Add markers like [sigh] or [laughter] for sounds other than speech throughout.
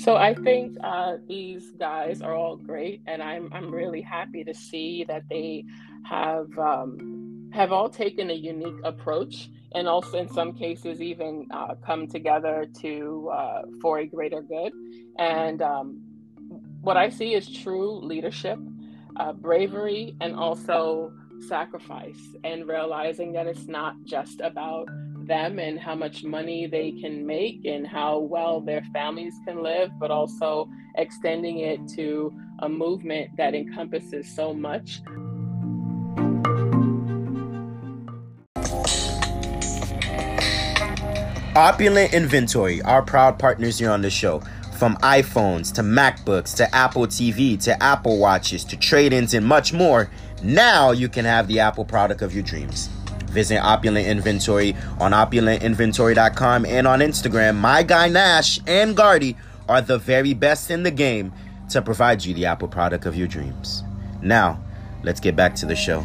So I think uh, these guys are all great, and I'm I'm really happy to see that they have um, have all taken a unique approach, and also in some cases even uh, come together to uh, for a greater good. And um, what I see is true leadership, uh, bravery, and also sacrifice, and realizing that it's not just about them and how much money they can make and how well their families can live, but also extending it to a movement that encompasses so much. Opulent Inventory, our proud partners here on the show. From iPhones to MacBooks to Apple TV to Apple Watches to trade ins and much more, now you can have the Apple product of your dreams. Visit Opulent Inventory on opulentinventory.com and on Instagram. My guy Nash and Guardy are the very best in the game to provide you the Apple product of your dreams. Now, let's get back to the show.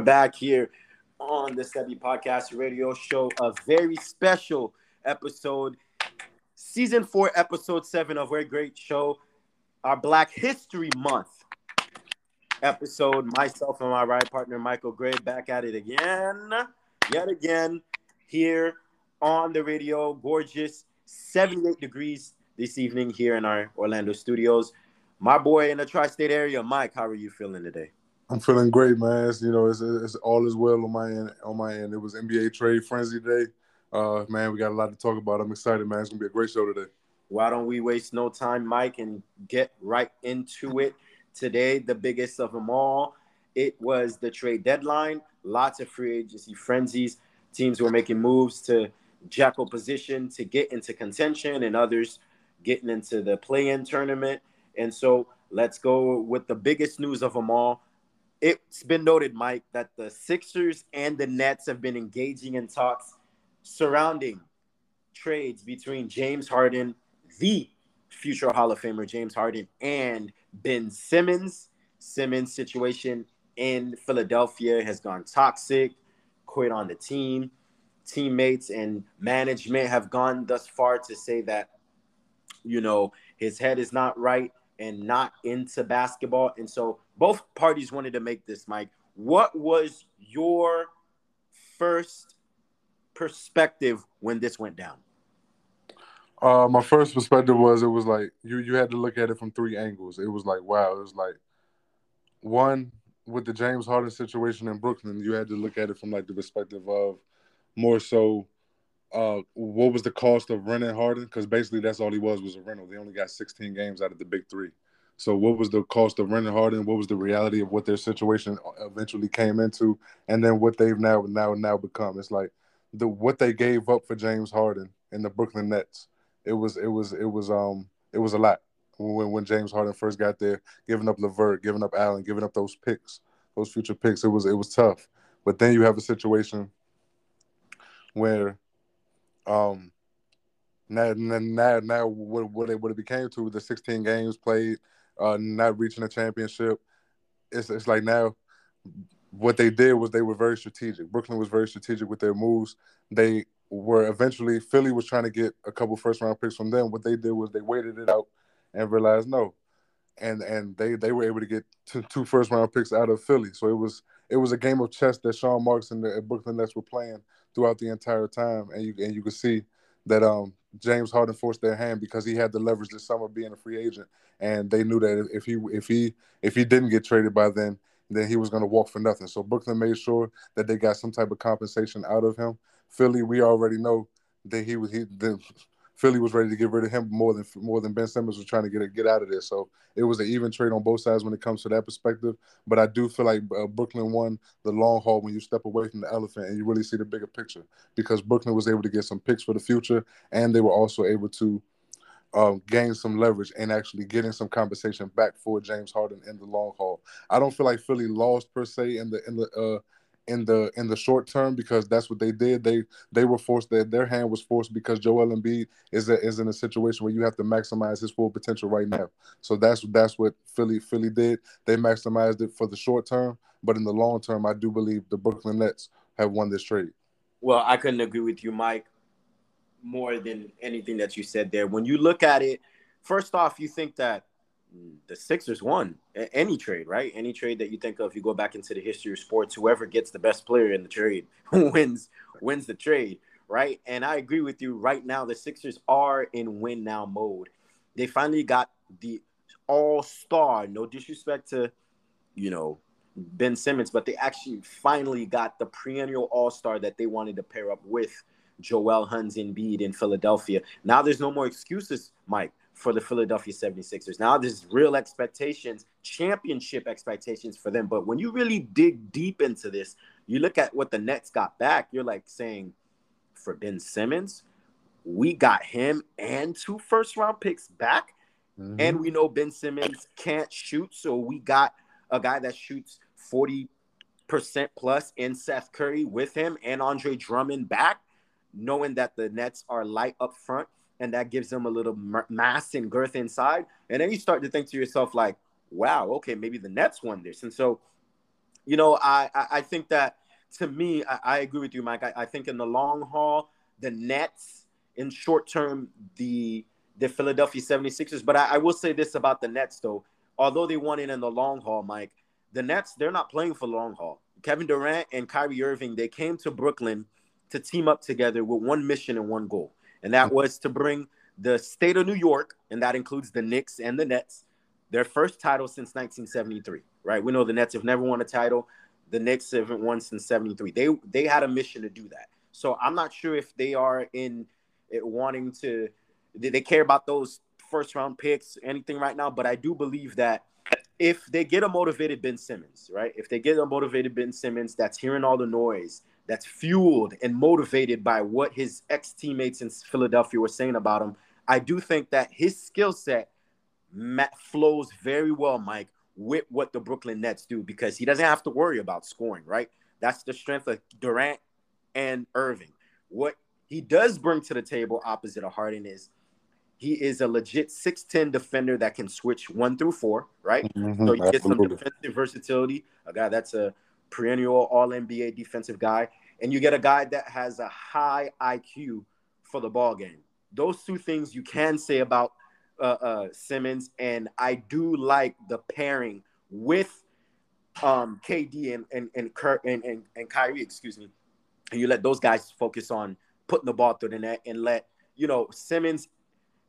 Are back here on the Sebi Podcast Radio Show. A very special episode, season four, episode seven of our great show, our Black History Month episode. Myself and my ride partner Michael Gray back at it again, yet again, here on the radio. Gorgeous, 78 degrees this evening here in our Orlando studios. My boy in the tri-state area, Mike. How are you feeling today? I'm feeling great, man. It's, you know, it's, it's all is well on my end. On my end, it was NBA trade frenzy day. Uh, man, we got a lot to talk about. I'm excited, man. It's gonna be a great show today. Why don't we waste no time, Mike, and get right into it? Today, the biggest of them all. It was the trade deadline. Lots of free agency frenzies. Teams were making moves to jackal position to get into contention, and others getting into the play-in tournament. And so, let's go with the biggest news of them all it's been noted, Mike, that the Sixers and the Nets have been engaging in talks surrounding trades between James Harden, the future Hall of Famer James Harden, and Ben Simmons. Simmons' situation in Philadelphia has gone toxic, quit on the team. Teammates and management have gone thus far to say that, you know, his head is not right and not into basketball. And so both parties wanted to make this, Mike. What was your first perspective when this went down? Uh, my first perspective was it was like you you had to look at it from three angles. It was like wow, it was like one with the James Harden situation in Brooklyn, you had to look at it from like the perspective of more so uh, what was the cost of renting Harden? Because basically that's all he was was a rental. They only got 16 games out of the big three. So what was the cost of renting Harden? What was the reality of what their situation eventually came into, and then what they've now now now become? It's like the what they gave up for James Harden and the Brooklyn Nets. It was it was it was um it was a lot when when James Harden first got there, giving up LeVert, giving up Allen, giving up those picks, those future picks. It was it was tough. But then you have a situation where um now now now what what it what it became to the 16 games played uh, not reaching a championship. It's it's like now what they did was they were very strategic. Brooklyn was very strategic with their moves. They were eventually Philly was trying to get a couple first round picks from them. What they did was they waited it out and realized no, and and they they were able to get two, two first round picks out of Philly. So it was it was a game of chess that Sean Marks and the Brooklyn Nets were playing throughout the entire time, and you and you could see that um James Harden forced their hand because he had the leverage this summer being a free agent, and they knew that if he if he if he didn't get traded by then, then he was going to walk for nothing. So Brooklyn made sure that they got some type of compensation out of him. Philly, we already know that he was he the Philly was ready to get rid of him more than more than Ben Simmons was trying to get get out of there. So it was an even trade on both sides when it comes to that perspective. But I do feel like uh, Brooklyn won the long haul when you step away from the elephant and you really see the bigger picture because Brooklyn was able to get some picks for the future and they were also able to um, gain some leverage and actually getting some compensation back for James Harden in the long haul. I don't feel like Philly lost per se in the in the uh, in the in the short term because that's what they did. They they were forced that their hand was forced because Joel Embiid is a, is in a situation where you have to maximize his full potential right now. So that's that's what Philly Philly did. They maximized it for the short term, but in the long term, I do believe the Brooklyn Nets have won this trade. Well, I couldn't agree with you, Mike more than anything that you said there. When you look at it, first off, you think that the Sixers won any trade, right? Any trade that you think of, you go back into the history of sports, whoever gets the best player in the trade [laughs] wins wins the trade, right? And I agree with you. Right now, the Sixers are in win now mode. They finally got the all star. No disrespect to, you know, Ben Simmons, but they actually finally got the perennial all star that they wanted to pair up with Joel Hans Embiid in Philadelphia. Now there's no more excuses, Mike, for the Philadelphia 76ers. Now there's real expectations, championship expectations for them. But when you really dig deep into this, you look at what the Nets got back, you're like saying, for Ben Simmons, we got him and two first round picks back. Mm-hmm. And we know Ben Simmons can't shoot. So we got a guy that shoots 40% plus in Seth Curry with him and Andre Drummond back knowing that the Nets are light up front and that gives them a little mass and girth inside. And then you start to think to yourself, like, wow, okay, maybe the Nets won this. And so, you know, I, I think that to me, I, I agree with you, Mike. I, I, think in the long haul, the Nets, in short term, the the Philadelphia 76ers. But I, I will say this about the Nets, though. Although they won it in the long haul, Mike, the Nets, they're not playing for long haul. Kevin Durant and Kyrie Irving, they came to Brooklyn – to team up together with one mission and one goal, and that was to bring the state of New York, and that includes the Knicks and the Nets, their first title since 1973. Right? We know the Nets have never won a title. The Knicks haven't won since 73. They they had a mission to do that. So I'm not sure if they are in wanting to they care about those first round picks, anything right now. But I do believe that if they get a motivated Ben Simmons, right? If they get a motivated Ben Simmons that's hearing all the noise, that's fueled and motivated by what his ex teammates in Philadelphia were saying about him, I do think that his skill set flows very well, Mike, with what the Brooklyn Nets do because he doesn't have to worry about scoring, right? That's the strength of Durant and Irving. What he does bring to the table opposite of Harden is he is a legit 6'10 defender that can switch one through four, right? Mm-hmm, so you get some defensive versatility. A guy that's a perennial all NBA defensive guy and you get a guy that has a high IQ for the ball game. Those two things you can say about uh, uh, Simmons, and I do like the pairing with um, KD and and and, Kurt and, and and Kyrie, excuse me, and you let those guys focus on putting the ball through the net and let you know Simmons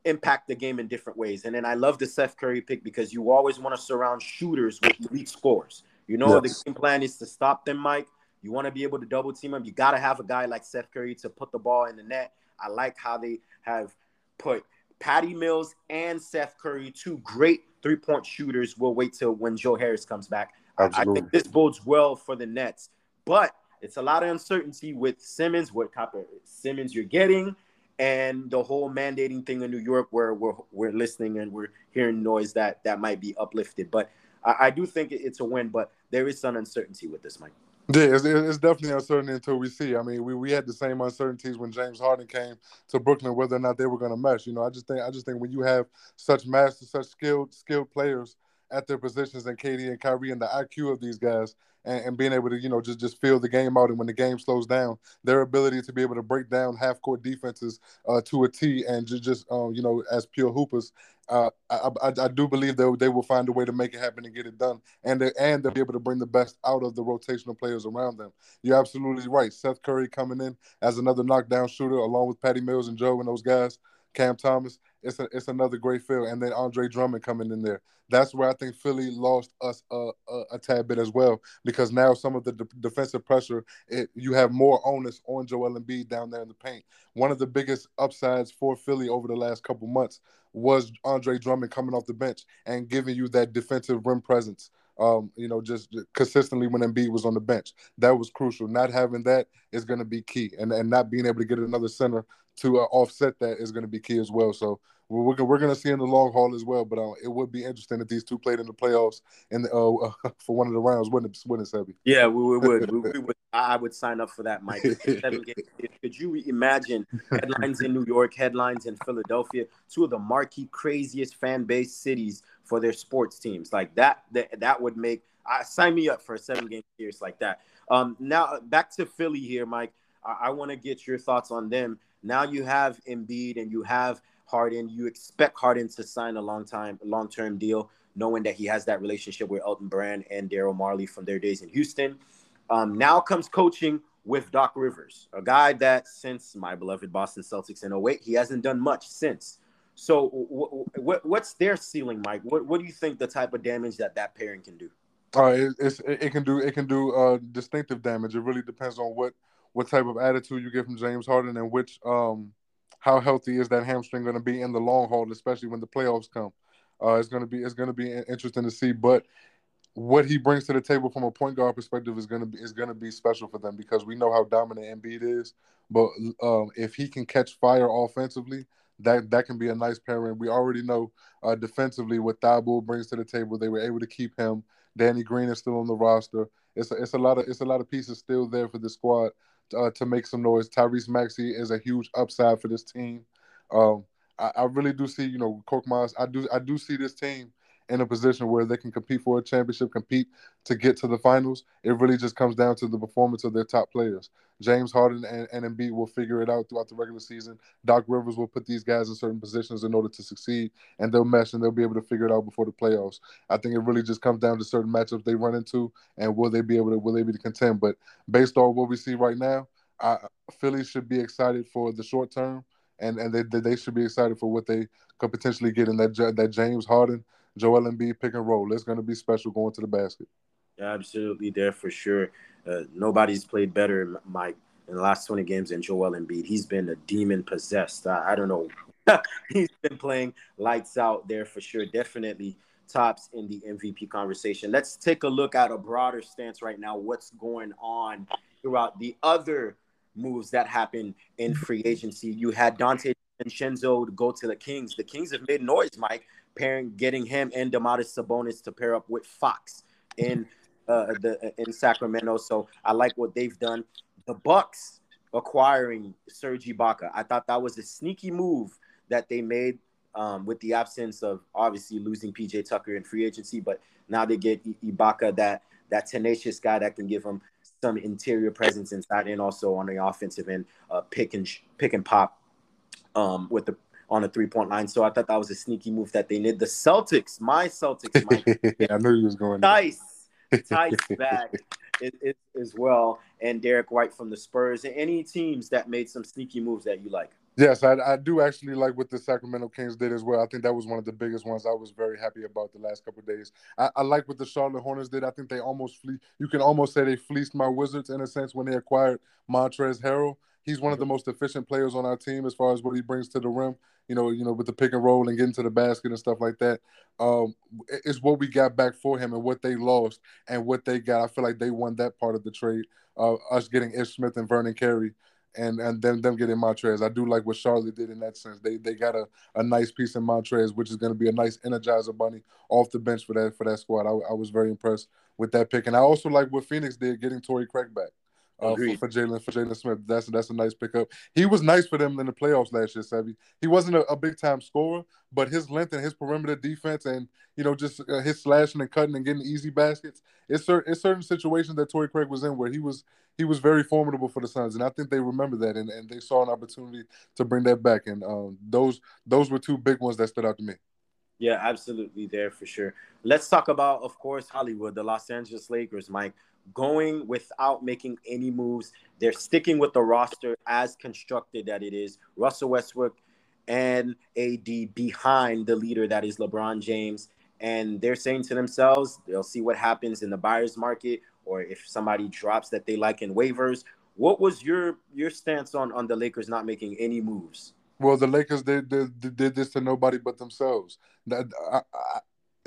impact the game in different ways. And then I love the Seth Curry pick because you always want to surround shooters with elite scores. You know yes. the game plan is to stop them, Mike, you want to be able to double team him. You got to have a guy like Seth Curry to put the ball in the net. I like how they have put Patty Mills and Seth Curry, two great three point shooters. We'll wait till when Joe Harris comes back. Absolutely. I think this bodes well for the Nets, but it's a lot of uncertainty with Simmons, what type of Simmons you're getting, and the whole mandating thing in New York, where we're we're listening and we're hearing noise that that might be uplifted. But I, I do think it's a win, but there is some uncertainty with this, Mike. Yeah, it's, it's definitely uncertainty until we see. I mean, we, we had the same uncertainties when James Harden came to Brooklyn, whether or not they were going to mesh. You know, I just think I just think when you have such master, such skilled skilled players at their positions, and KD and Kyrie, and the IQ of these guys, and, and, being able to you know just just feel the game out, and when the game slows down, their ability to be able to break down half court defenses uh, to a T, and just just um, you know as pure hoopers, uh, I, I, I, do believe that they will find a way to make it happen and get it done, and they, and they'll be able to bring the best out of the rotational players around them. You're absolutely right. Seth Curry coming in as another knockdown shooter, along with Patty Mills and Joe and those guys Cam Thomas, it's a, it's another great field, and then Andre Drummond coming in there. That's where I think Philly lost us a, a, a tad bit as well because now some of the de- defensive pressure, it, you have more onus on Joel Embiid down there in the paint. One of the biggest upsides for Philly over the last couple months was Andre Drummond coming off the bench and giving you that defensive rim presence um, you know, just consistently when Embiid was on the bench. That was crucial. Not having that is going to be key, and and not being able to get another center to uh, offset that is going to be key as well. So we're we're, we're going to see in the long haul as well. But uh, it would be interesting if these two played in the playoffs and uh, [laughs] for one of the rounds, wouldn't it, wouldn't it Sebi? Yeah, we, we would. we, we, would. I would sign up for that, Mike. [laughs] Could you imagine headlines in New York, headlines in Philadelphia, two of the marquee, craziest fan base cities for their sports teams? Like that, that, that would make. I sign me up for a seven game series like that. Um, now back to Philly here, Mike. I, I want to get your thoughts on them. Now you have Embiid and you have Harden. You expect Harden to sign a long time, long term deal, knowing that he has that relationship with Elton Brand and Daryl Morey from their days in Houston. Um, now comes coaching with Doc Rivers, a guy that since my beloved Boston Celtics in 08, he hasn't done much since. So, what's their ceiling, Mike? What, what do you think the type of damage that that pairing can do? Uh, it, it can do it can do uh, distinctive damage. It really depends on what what type of attitude you get from James Harden and which um how healthy is that hamstring going to be in the long haul, especially when the playoffs come. Uh, it's going to be it's going to be interesting to see, but what he brings to the table from a point guard perspective is going to be is going to be special for them because we know how dominant Embiid is. But um, if he can catch fire offensively, that that can be a nice pairing. We already know uh, defensively what Thybulle brings to the table. They were able to keep him. Danny Green is still on the roster. It's a, it's a lot of it's a lot of pieces still there for the squad uh, to make some noise. Tyrese Maxey is a huge upside for this team. Um, I, I, really do see, you know, Korkmaz. I do I do see this team in a position where they can compete for a championship, compete to get to the finals. It really just comes down to the performance of their top players. James Harden and, and Embiid will figure it out throughout the regular season. Doc Rivers will put these guys in certain positions in order to succeed, and they'll mesh and they'll be able to figure it out before the playoffs. I think it really just comes down to certain matchups they run into, and will they be able to will they be to contend? But based on what we see right now, I, Philly should be excited for the short term, and and they they should be excited for what they could potentially get in that that James Harden Joel Embiid pick and roll. It's going to be special going to the basket. Absolutely, there for sure. Uh, nobody's played better, Mike, in the last 20 games than Joel Embiid. He's been a demon possessed. I, I don't know. [laughs] He's been playing lights out there for sure. Definitely tops in the MVP conversation. Let's take a look at a broader stance right now. What's going on throughout the other moves that happened in free agency? You had Donte DiVincenzo go to the Kings. The Kings have made noise, Mike pairing, getting him and Domantas Sabonis to pair up with Fox in uh, the in Sacramento. So I like what they've done. The Bucks acquiring Serge Ibaka. I thought that was a sneaky move that they made um, with the absence of obviously losing PJ Tucker in free agency, but now they get Ibaka, that that tenacious guy that can give them some interior presence inside and also on the offensive end, uh, pick and pick and pop um, with the on a three point line. So I thought that was a sneaky move that they did. The Celtics, my Celtics, my, [laughs] I knew he was going. Nice, [laughs] Theis back as well, and Derrick White from the Spurs. And any teams that made some sneaky moves that you like? Yes, I, I do actually like what the Sacramento Kings did as well. I think that was one of the biggest ones I was very happy about the last couple days. I, I, like what the Charlotte Hornets did. I think they almost fle- you can almost say they fleeced my Wizards in a sense when they acquired Montrezl Harrell. He's one of the most efficient players on our team as far as what he brings to the rim you know, you know, with the pick and roll and getting to the basket and stuff like that. Um, it's what we got back for him and what they lost and what they got. I feel like they won that part of the trade. Uh, us getting Ish Smith and Vernon Carey and and then them getting Montrez. I do like what Charlotte did in that sense. They they got a, a nice piece in Montrez, which is going to be a nice energizer bunny off the bench for that for that squad. I, I was very impressed with that pick, and I also like what Phoenix did getting Torrey Craig back uh, for, for Jalen for Jalen Smith. That's that's a nice pickup. He was nice for them in the playoffs last year, Sebi. He wasn't a, a big time scorer, but his length and his perimeter defense, and you know just uh, his slashing and cutting and getting easy baskets. It's certain it's certain situations that Torrey Craig was in where he was he was very formidable for the Suns, and I think they remember that, and, and they saw an opportunity to bring that back. And um, those those were two big ones that stood out to me. Yeah, absolutely, there for sure. Let's talk about, of course, Hollywood, the Los Angeles Lakers, Mike going without making any moves. They're sticking with the roster as constructed that it is. Russell Westbrook and AD behind the leader that is LeBron James. And they're saying to themselves, they'll see what happens in the buyer's market or if somebody drops that they like in waivers. What was your your stance on on the Lakers not making any moves? Well, the Lakers did did, did this to nobody but themselves. That I,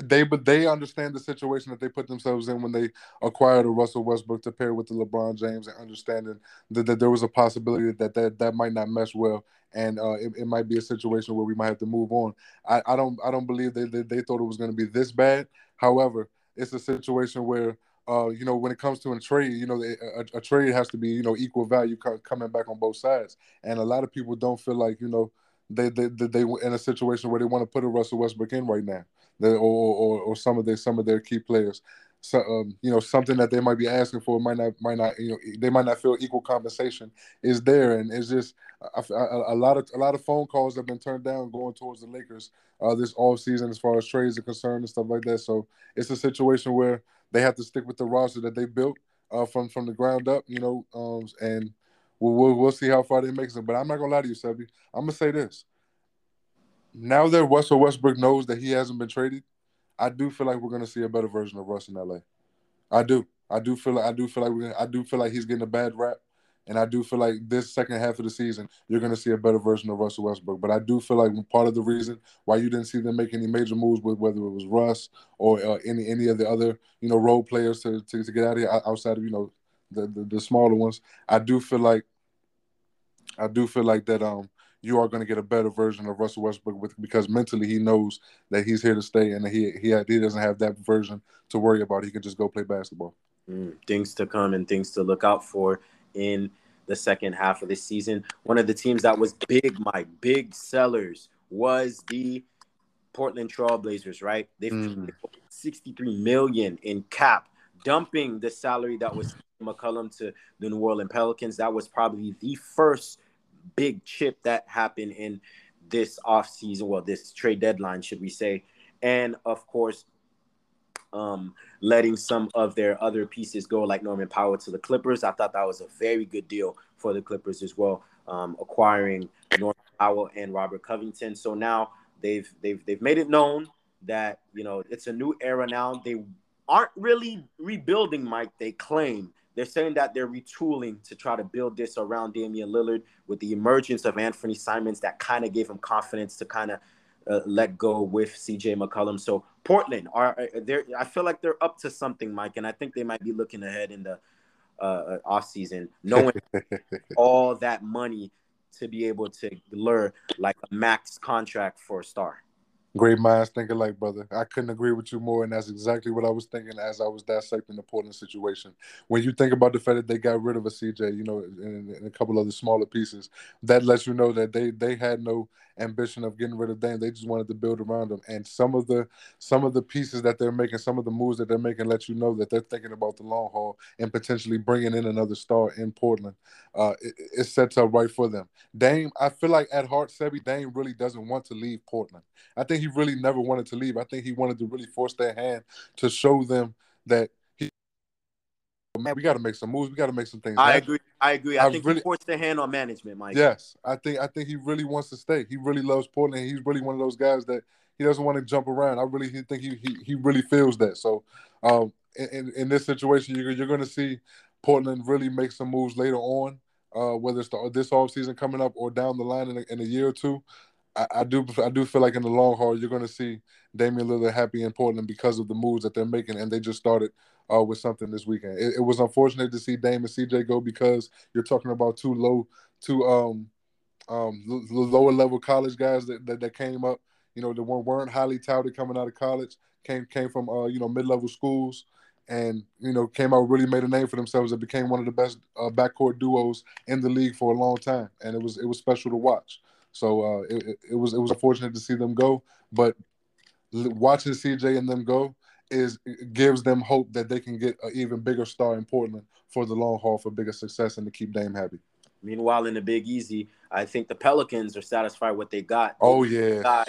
they but they understand the situation that they put themselves in when they acquired a Russell Westbrook to pair with the LeBron James and understanding that, that there was a possibility that that, that might not mesh well and uh, it, it, might be a situation where we might have to move on. I, I don't I don't believe they, they, they thought it was going to be this bad. However, it's a situation where uh, you know when it comes to a trade, you know a, a trade has to be you know equal value co- coming back on both sides, and a lot of people don't feel like you know they they they, they in a situation where they want to put a Russell Westbrook in right now or, or, or some of their some of their key players. So, um, you know, something that they might be asking for might not might not you know they might not feel equal compensation is there, and it's just a, lot of a lot of phone calls have been turned down going towards the Lakers uh, this off season as far as trades are concerned and stuff like that. So it's a situation where they have to stick with the roster that they built uh, from from the ground up, you know, um, and we'll, we'll, we'll see how far they make it. But I'm not gonna lie to you, Sebi. I'm gonna say this: now that Russell Westbrook knows that he hasn't been traded, I do feel like we're going to see a better version of Russ in LA. I do. I do feel like I do feel like we're I do feel like he's getting a bad rap, and I do feel like this second half of the season you're going to see a better version of Russell Westbrook. But I do feel like part of the reason why you didn't see them make any major moves with whether it was Russ or uh, any any of the other you know role players to, to, to get out of here outside of you know the, the the smaller ones, I do feel like I do feel like that um you are going to get a better version of Russell Westbrook with, because mentally he knows that he's here to stay and he he he doesn't have that version to worry about. He can just go play basketball. Mm, things to come and things to look out for in the second half of the season. One of the teams that was big, my big sellers was the Portland Trailblazers. Right, they mm. 63 million in cap, dumping the salary that was [laughs] McCollum to the New Orleans Pelicans. That was probably the first big chip that happened in this offseason, well, this trade deadline, should we say. And of course, um, letting some of their other pieces go, like Norman Powell to the Clippers. I thought that was a very good deal for the Clippers as well, um, acquiring Norman Powell and Robert Covington. So now they've they've they've made it known that you know it's a new era now. They aren't really rebuilding, Mike. They claim they're saying that they're retooling to try to build this around Damian Lillard with the emergence of Anthony Simons that kind of gave him confidence to kind of uh, let go with CJ McCollum. So Portland are there. I feel like they're up to something, Mike, and I think they might be looking ahead in the uh, off season, knowing [laughs] all that money to be able to lure like a max contract for a star. Great minds think alike, brother. I couldn't agree with you more, and that's exactly what I was thinking as I was dissecting the Portland situation. When you think about the fact that they got rid of a CJ, you know, and, and a couple other smaller pieces, that lets you know that they they had no ambition of getting rid of Dame. They just wanted to build around him. And some of the some of the pieces that they're making, some of the moves that they're making, let you know that they're thinking about the long haul and potentially bringing in another star in Portland. Uh, it, it sets up right for them. Dame, I feel like at heart, Sebi, Dame really doesn't want to leave Portland. I think he really never wanted to leave. I think he wanted to really force their hand to show them that he man, we got to make some moves. We got to make some things. I happen. agree. I agree. I, I think really, he forced their hand on management, Mike. Yes, I think I think he really wants to stay. He really loves Portland. He's really one of those guys that he doesn't want to jump around. I really think he he, he really feels that. So, um, in, in this situation, you're you're going to see Portland really make some moves later on. Uh, whether it's the, this off season coming up or down the line in a, in a year or two, I, I, do I do feel like in the long haul you're going to see Damian Lillard happy in Portland because of the moves that they're making, and they just started uh, with something this weekend. It, it, was unfortunate to see Dame and CJ go because you're talking about two low, two um, um, lower level college guys that, that, that came up. You know, that weren't highly touted coming out of college. Came came from uh, you know mid level schools, and you know came out really made a name for themselves. It became one of the best uh, backcourt duos in the league for a long time, and it was it was special to watch. So uh, it, it was it was unfortunate to see them go, but watching CJ and them go is gives them hope that they can get an even bigger star in Portland for the long haul for bigger success and to keep Dame happy. Meanwhile, in the Big Easy, I think the Pelicans are satisfied with what they got. Oh yeah, guy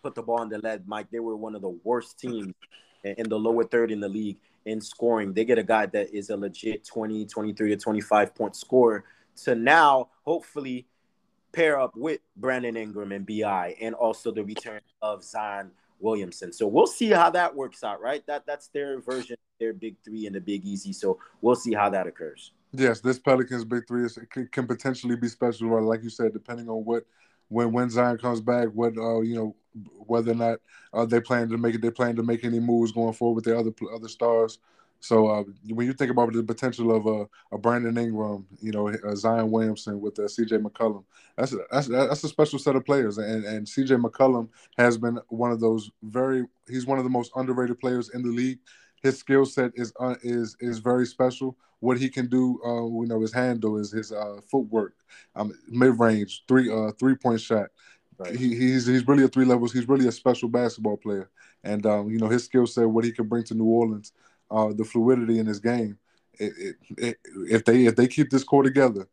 put the ball in the lead. Mike, they were one of the worst teams in the lower third in the league in scoring. They get a guy that is a legit 20, 23 to 25 point scorer to now hopefully pair up with Brandon Ingram and BI, and also the return of Zion Williamson. So we'll see how that works out, right? That that's their version, their big three and the big easy. So we'll see how that occurs. Yes, this Pelicans big three is, can, can potentially be special, like you said, depending on what when when Zion comes back, what uh you know whether or not uh, they plan to make it, they plan to make any moves going forward with their other other stars. So uh, when you think about the potential of a, a Brandon Ingram, you know, a Zion Williamson with uh, C.J. McCollum, that's a, that's that's a special set of players, and and C.J. McCollum has been one of those very. He's one of the most underrated players in the league. His skill set is uh, is is very special. What he can do, uh, you know, his handle is his uh, footwork, um, mid range, three uh, three point shot. Right. He, he's he's really a three levels. He's really a special basketball player, and um, you know his skill set, what he can bring to New Orleans uh, the fluidity in this game. It, it, it, if they if they keep this core together,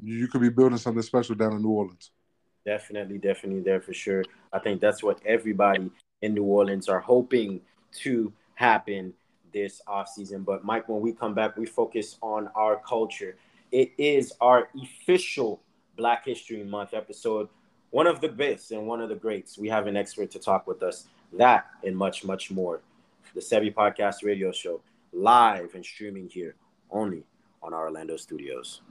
you could be building something special down in New Orleans. Definitely, definitely there for sure. I think that's what everybody in New Orleans are hoping to happen this offseason. But Mike, when we come back, we focus on our culture. It is our official Black History Month episode. One of the best and one of the greats. We have an expert to talk with us. That and much, much more the Sebi Podcast Radio Show, live and streaming here only on our Orlando studios.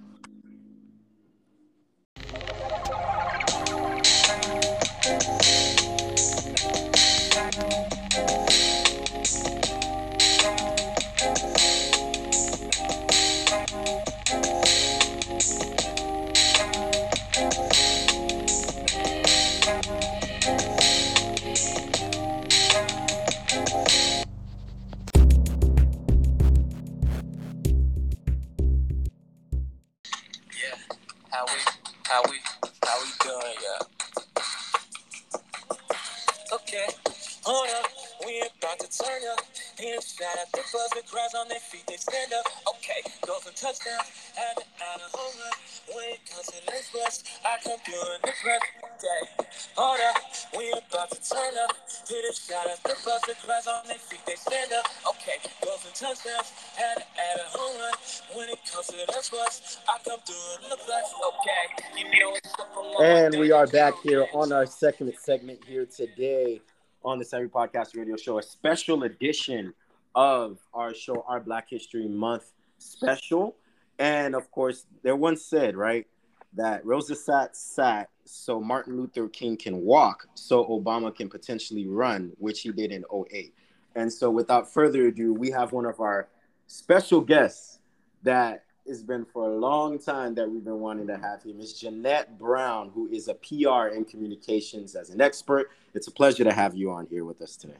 Are back here on our second segment here today on the Sebi Podcast Radio Show, a special edition of our show, our Black History Month special. And of course, there once said, right, that Rosa sat sat so Martin Luther King can walk, so Obama can potentially run, which he did in 08. And so, without further ado, we have one of our special guests that it's been for a long time that we've been wanting to have here. Miss Jeanette Brown, who is a PR and communications as an expert. It's a pleasure to have you on here with us today.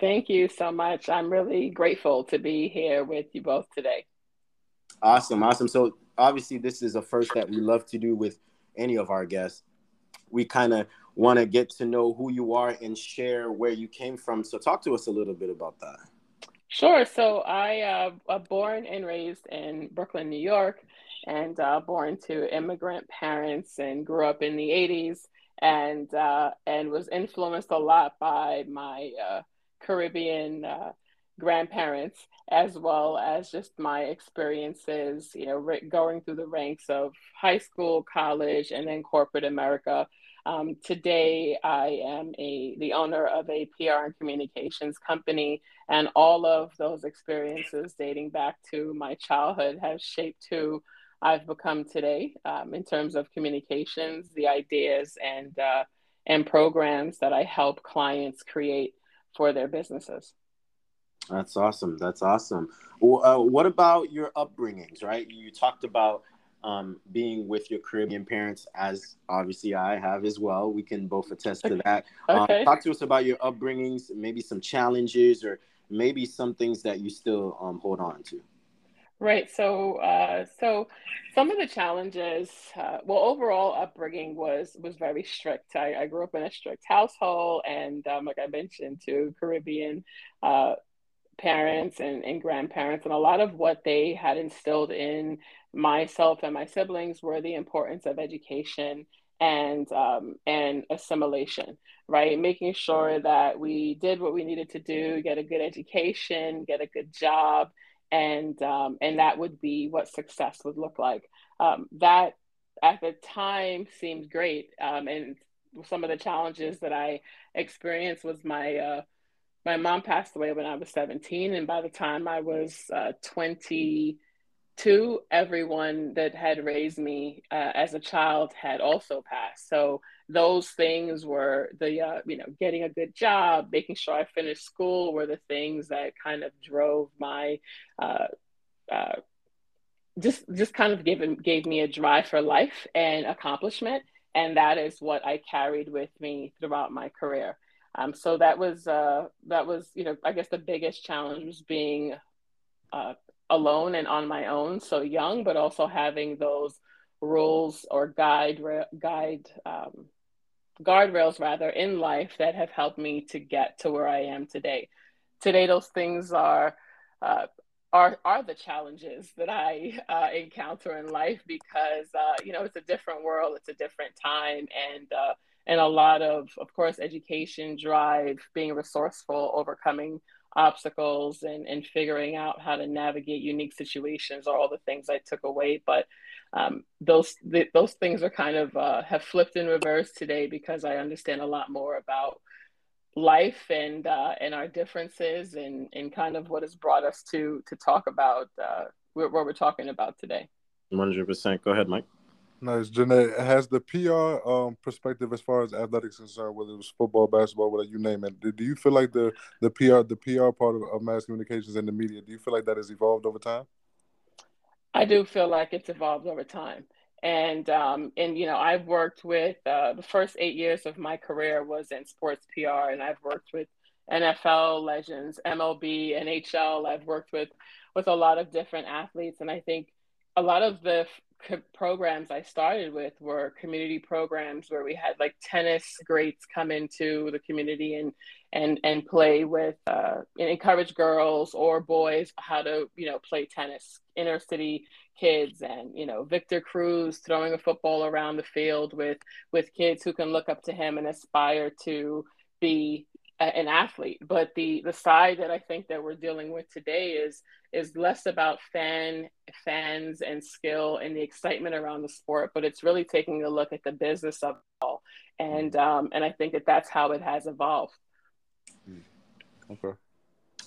Thank you so much. I'm really grateful to be here with you both today. Awesome, awesome. So obviously, this is a first that we love to do with any of our guests. We kind of want to get to know who you are and share where you came from. So talk to us a little bit about that. Sure. So I uh, was born and raised in Brooklyn, New York, and uh, born to immigrant parents, and grew up in the '80s, and uh, and was influenced a lot by my uh, Caribbean uh, grandparents, as well as just my experiences, you know, going through the ranks of high school, college, and then corporate America. Um, today, I am a the owner of a PR and communications company, and all of those experiences dating back to my childhood have shaped who I've become today um, in terms of communications, the ideas and uh, and programs that I help clients create for their businesses. That's awesome. That's awesome. Well, uh, what about your upbringings? Right, you talked about um, being with your Caribbean parents, as obviously I have as well. We can both attest to that. Um, okay. Um, talk to us about your upbringings, maybe some challenges, or maybe some things that you still um, hold on to. Right. So, uh, so some of the challenges, uh, well, overall upbringing was was very strict. I, I grew up in a strict household, and um, like I mentioned, to Caribbean uh, parents and, and grandparents, and a lot of what they had instilled in myself and my siblings were the importance of education and um, and assimilation, right? Making sure that we did what we needed to do, get a good education, get a good job, and um, and that would be what success would look like. Um, that at the time seemed great. Um, and some of the challenges that I experienced was my uh, my mom passed away when I was 17, and by the time I was uh, 22, everyone that had raised me uh, as a child had also passed. So those things were the uh, you know getting a good job, making sure I finished school were the things that kind of drove my uh, uh, just just kind of gave gave me a drive for life and accomplishment, and that is what I carried with me throughout my career. Um, so that was uh, that was you know I guess the biggest challenge was being uh, alone and on my own, so young, but also having those rules or guide guide um, guardrails rather in life that have helped me to get to where I am today. Today, those things are uh, are are the challenges that I uh, encounter in life because uh, you know it's a different world, it's a different time, and uh, and a lot of of course education, drive, being resourceful, overcoming obstacles, and and figuring out how to navigate unique situations are all the things I took away. But um, those th- those things are kind of uh, have flipped in reverse today because I understand a lot more about life and uh, and our differences and and kind of what has brought us to to talk about uh, what we're talking about today. One hundred percent. Go ahead, Mike. Nice, Janae. Has the PR um, perspective as far as athletics concerned, whether it was football, basketball, whatever you name it, do you feel like the the PR the PR part of, of mass communications and the media, do you feel like that has evolved over time? I do feel like it's evolved over time and um, and you know I've worked with uh, the first eight years of my career was in sports PR, and I've worked with NFL legends, MLB, NHL. I've worked with with a lot of different athletes, and I think a lot of the programs I started with were community programs where we had like tennis greats come into the community and and and play with uh, and encourage girls or boys how to you know play tennis. Inner city kids and you know Victor Cruz throwing a football around the field with with kids who can look up to him and aspire to be an athlete but the the side that i think that we're dealing with today is is less about fan fans and skill and the excitement around the sport but it's really taking a look at the business of it all. And um, and i think that that's how it has evolved. Okay.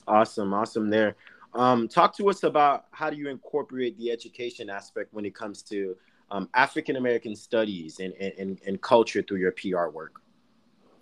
Awesome awesome there. Um, talk to us about how do you incorporate the education aspect when it comes to um, african american studies and, and, and culture through your pr work?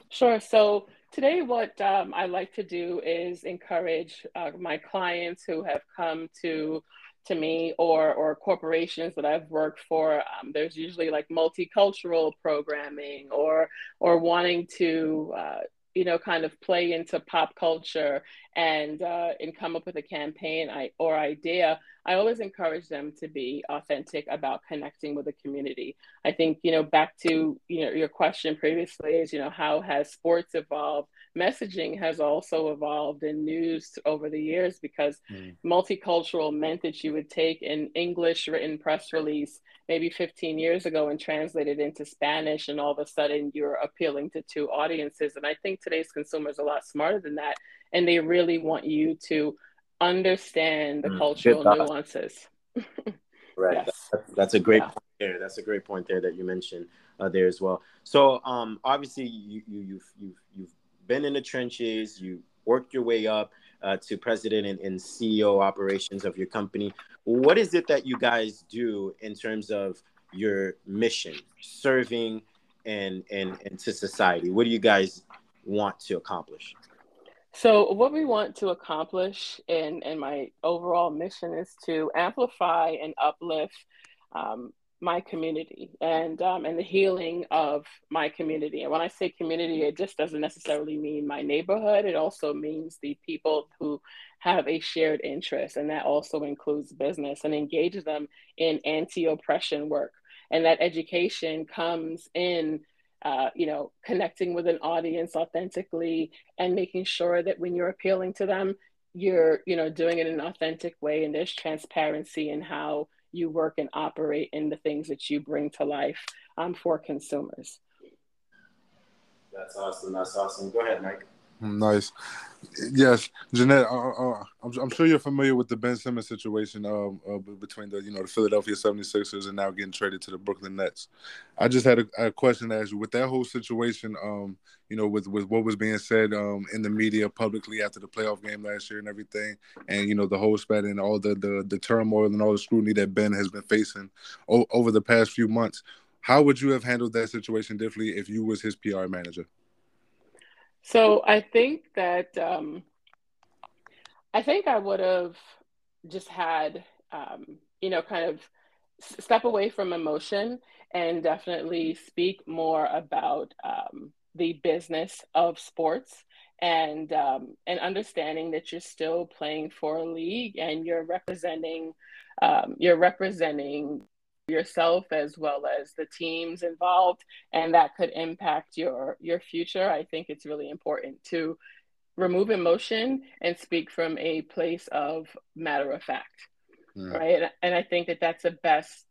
Sure. So Today, what um, I like to do is encourage uh, my clients who have come to to me or or corporations that I've worked for. Um, there's usually like multicultural programming or or wanting to uh, you know kind of play into pop culture and uh, and come up with a campaign I, or idea i always encourage them to be authentic about connecting with the community i think you know back to you know your question previously is you know how has sports evolved messaging has also evolved in news over the years because mm. multicultural meant that you would take an English written press release maybe 15 years ago and translate it into Spanish, and all of a sudden you're appealing to two audiences. And I think today's consumers are a lot smarter than that, and they really want you to understand the mm. cultural nuances. [laughs] right. Yes. That's, that's, a great yeah. point there. That's a great point there that you mentioned uh, there as well. So um, obviously you, you you've you've you've been in the trenches, you worked your way up uh, to president and, and, CEO operations of your company. What is it that you guys do in terms of your mission, serving and and and to society? What do you guys want to accomplish? So, what we want to accomplish, and and my overall mission is to amplify and uplift um, my community and um, and the healing of my community. And when I say community, it just doesn't necessarily mean my neighborhood. It also means the people who have a shared interest, and that also includes business and engages them in anti-oppression work. And that education comes in. Uh, you know, connecting with an audience authentically and making sure that when you're appealing to them, you're, you know, doing it in an authentic way and there's transparency in how you work and operate in the things that you bring to life um, for consumers. That's awesome. That's awesome. Go ahead, Mike. Nice. Yes, Jeanette. Uh, uh, I'm, I'm, sure you're familiar with the Ben Simmons situation um, uh, between the you know the Philadelphia 76ers and now getting traded to the Brooklyn Nets. I just had a, a question to ask you with that whole situation. Um, you know, with with what was being said um, in the media publicly after the playoff game last year and everything, and you know the whole spat and all the the, the turmoil and all the scrutiny that Ben has been facing o- over the past few months. How would you have handled that situation differently if you was his PR manager? So I think that um, I think I would have just had um, you know kind of step away from emotion and definitely speak more about um, the business of sports and um, and understanding that you're still playing for a league and you're representing um, you're representing yourself as well as the teams involved and that could impact your your future. I think it's really important to remove emotion and speak from a place of matter of fact mm. right? And i think that that's the best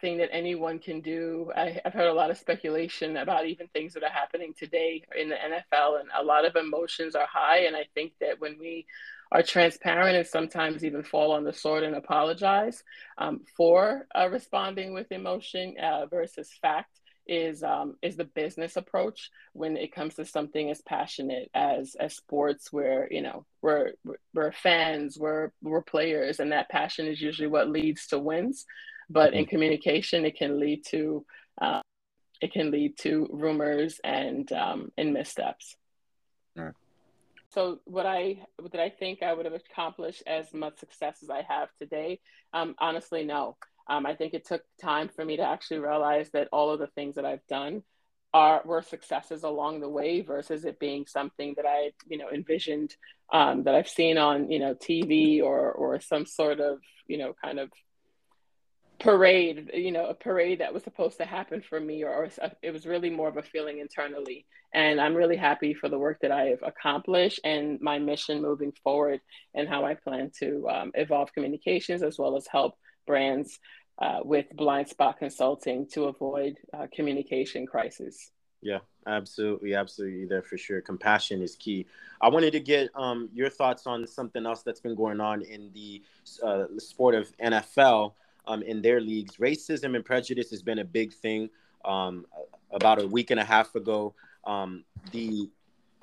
thing that anyone can do. I, i've heard a lot of speculation about even things that are happening today in the nfl and a lot of emotions are high. And i think that when we are transparent and sometimes even fall on the sword and apologize um, for uh, responding with emotion uh, versus fact is um, is the business approach when it comes to something as passionate as as sports where you know we're we're fans we're we're players and that passion is usually what leads to wins but in mm-hmm. communication it can lead to uh, it can lead to rumors and um, and missteps. So what I did I think I would have accomplished as much success as I have today? Um, honestly, no. Um, I think it took time for me to actually realize that all of the things that I've done are were successes along the way versus it being something that I you know envisioned um, that I've seen on you know TV or or some sort of you know kind of parade, you know, a parade that was supposed to happen for me, or, or, it was really more of a feeling internally. And I'm really happy for the work that I have accomplished and my mission moving forward, and how I plan to um, evolve communications as well as help brands uh, with blind spot consulting to avoid uh, communication crisis. Yeah, absolutely, absolutely. There for sure. Compassion is key. I wanted to get um, your thoughts on something else that's been going on in the uh, sport of NFL um, in their leagues. Racism and prejudice has been a big thing. Um, about a week and a half ago, um, the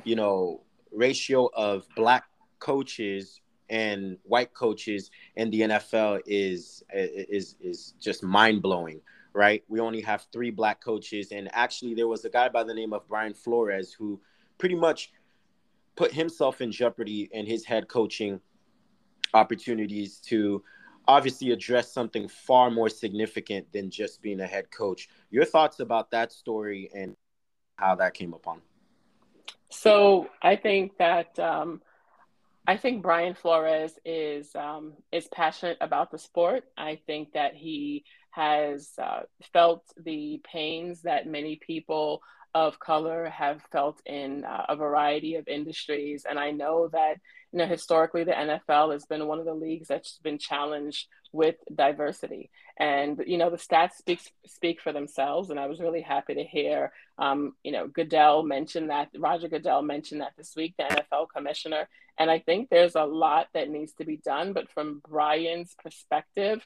you know ratio of black coaches and white coaches in the NFL is is is just mind blowing. Right, we only have three black coaches, and actually, there was a guy by the name of Brian Flores who pretty much put himself in jeopardy in his head coaching opportunities to obviously address something far more significant than just being a head coach. Your thoughts about that story and how that came upon? So I think that um, I think Brian Flores is um, is passionate about the sport. I think that he has uh, felt the pains that many people of color have felt in uh, a variety of industries, and I know that you know, historically the NFL has been one of the leagues that's been challenged with diversity. And, you know, the stats speak, speak for themselves. And I was really happy to hear, um, you know, Goodell mention that, Roger Goodell mentioned that this week, the NFL commissioner. And I think there's a lot that needs to be done. But from Brian's perspective,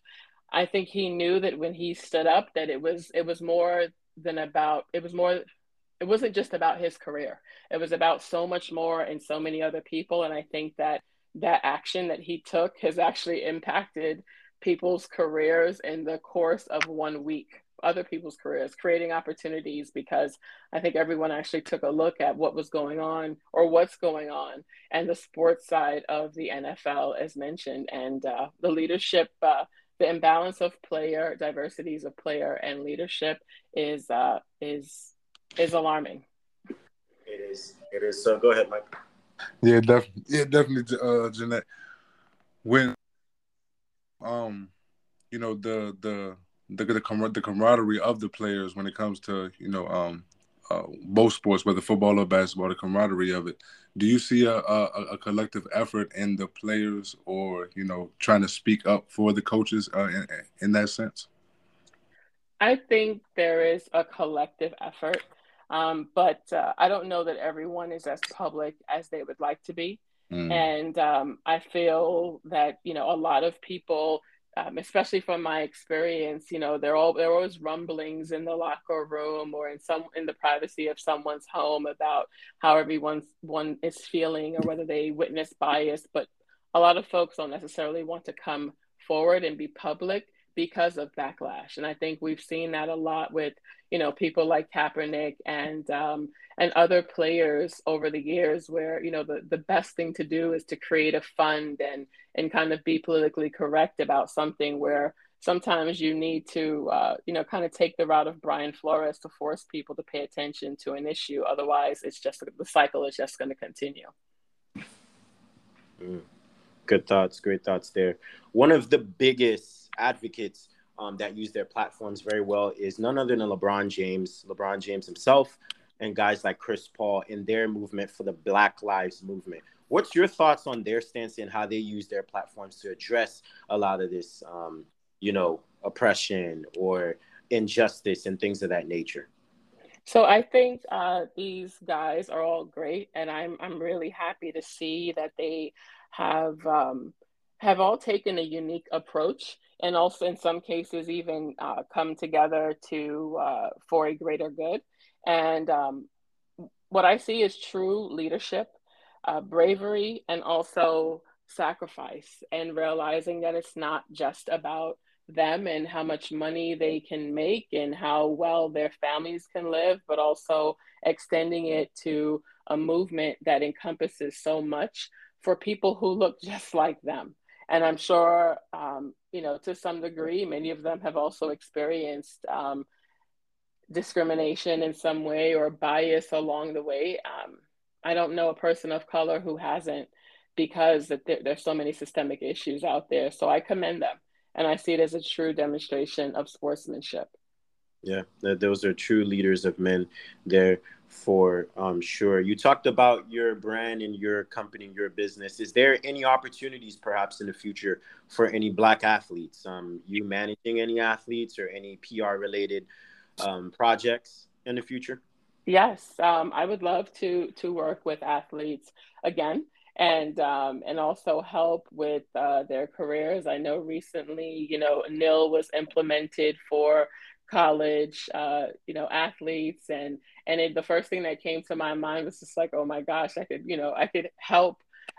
I think he knew that when he stood up that it was it was more than about it was more it wasn't just about his career. It was about so much more and so many other people. And I think that that action that he took has actually impacted people's careers in the course of one week other people's careers creating opportunities because i think everyone actually took a look at what was going on or what's going on and the sports side of the nfl as mentioned and uh, the leadership uh, the imbalance of player diversities of player and leadership is uh, is is alarming. It is. It is. So go ahead, Mike. Yeah, definitely. Yeah, definitely, uh, Jeanette. When, um, you know the the the the, camar- the camaraderie of the players when it comes to you know um uh, both sports, whether football or basketball, the camaraderie of it. Do you see a, a, a, collective effort in the players, or you know, trying to speak up for the coaches uh, in, in that sense? I think there is a collective effort. Um, but uh, I don't know that everyone is as public as they would like to be. Mm. And um, I feel that, you know, a lot of people, um, especially from my experience, you know, there all there are always rumblings in the locker room or in some in the privacy of someone's home about how everyone's one is feeling or whether they witness bias. But a lot of folks don't necessarily want to come forward and be public because of backlash. And I think we've seen that a lot with, you know, people like Kaepernick and um, and other players over the years where, you know, the, the best thing to do is to create a fund and and kind of be politically correct about something where sometimes you need to, uh, you know, kind of take the route of Brian Flores to force people to pay attention to an issue. Otherwise, it's just the cycle is just going to continue. Mm. Good thoughts, great thoughts there. One of the biggest advocates um, that use their platforms very well is none other than LeBron James, LeBron James himself, and guys like Chris Paul in their movement for the Black Lives Movement. What's your thoughts on their stance and how they use their platforms to address a lot of this, um, you know, oppression or injustice and things of that nature? So I think uh, these guys are all great, and I'm I'm really happy to see that they have um, have all taken a unique approach and also in some cases even uh, come together to uh, for a greater good. And um, what i see is true leadership uh, bravery and also sacrifice and realizing that it's not just about them and how much money they can make and how well their families can live but also extending it to a movement that encompasses so much for people who look [laughs] just like them and I'm sure, um, you know, to some degree, many of them have also experienced um, discrimination in some way or bias along the way. Um, I don't know a person of color who hasn't because there, there's so many systemic issues out there. So I commend them and I see it as a true demonstration of sportsmanship. Yeah, those are true leaders of men there for um, sure. You talked about your brand and your company, your business. Is there any opportunities perhaps in the future for any Black athletes? Um, you managing any athletes or any PR related um, projects in the future? Yes, um, I would love to to work with athletes again and um, and also help with uh, their careers. I know recently, you know, NIL was implemented for college, uh, you know, athletes, and and it, the first thing that came to my mind was just like, oh my gosh, I could, you know, I could help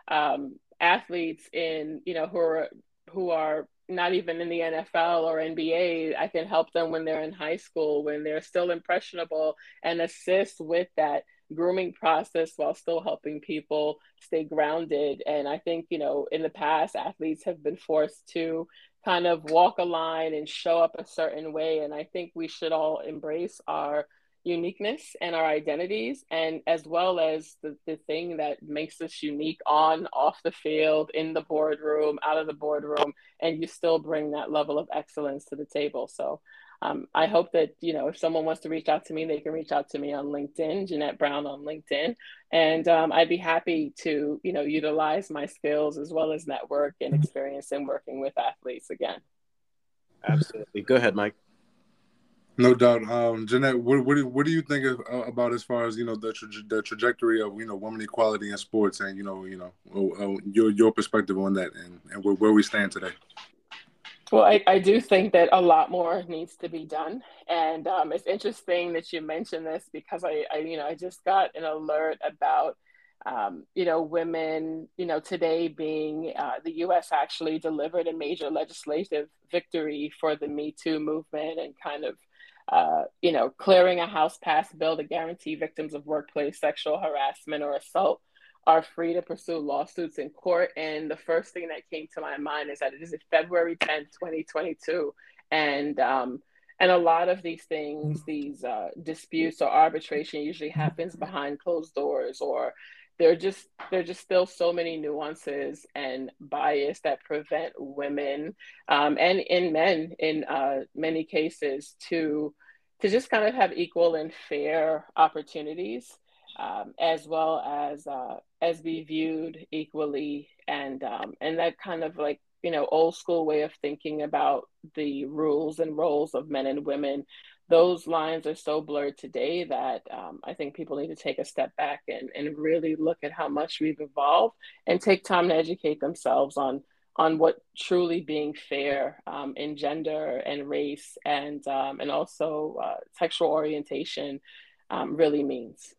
um, athletes in, you know, who are who are not even in the NFL or NBA. I can help them when they're in high school, when they're still impressionable, and assist with that grooming process while still helping people stay grounded. And I think, you know, in the past, athletes have been forced to kind of walk a line and show up a certain way. And I think we should all embrace our uniqueness and our identities, and as well as the, the thing that makes us unique on, off the field, in the boardroom, out of the boardroom, and you still bring that level of excellence to the table. So um, I hope that, you know, if someone wants to reach out to me, they can reach out to me on LinkedIn, Jeanette Brown on LinkedIn. And um, I'd be happy to, you know, utilize my skills as well as network and experience in working with athletes again. Absolutely. Go ahead, Mike. No doubt, um, Jeanette. What, what, do, what do you think of, uh, about as far as you know the tra- the trajectory of you know women equality in sports and you know you know uh, your your perspective on that and, and where, where we stand today? Well, I, I do think that a lot more needs to be done. And um, it's interesting that you mentioned this because I, I, you know, I just got an alert about, um, you know, women, you know, today being uh, the US actually delivered a major legislative victory for the Me Too movement and kind of, uh, you know, clearing a House passed bill to guarantee victims of workplace sexual harassment or assault are free to pursue lawsuits in court. And the first thing that came to my mind is that it is February 10th, 2022. And um, and a lot of these things, these uh, disputes or arbitration usually happens behind closed doors or there just there just still so many nuances and bias that prevent women um, and in men in uh, many cases to to just kind of have equal and fair opportunities um, as well as uh, as be viewed equally. And um, and that kind of like you know old school way of thinking about the rules and roles of men and women those lines are so blurred today that um, I think people need to take a step back and, and really look at how much we've evolved and take time to educate themselves on on what truly being fair um, in gender and race and um, and also uh, sexual orientation um, really means.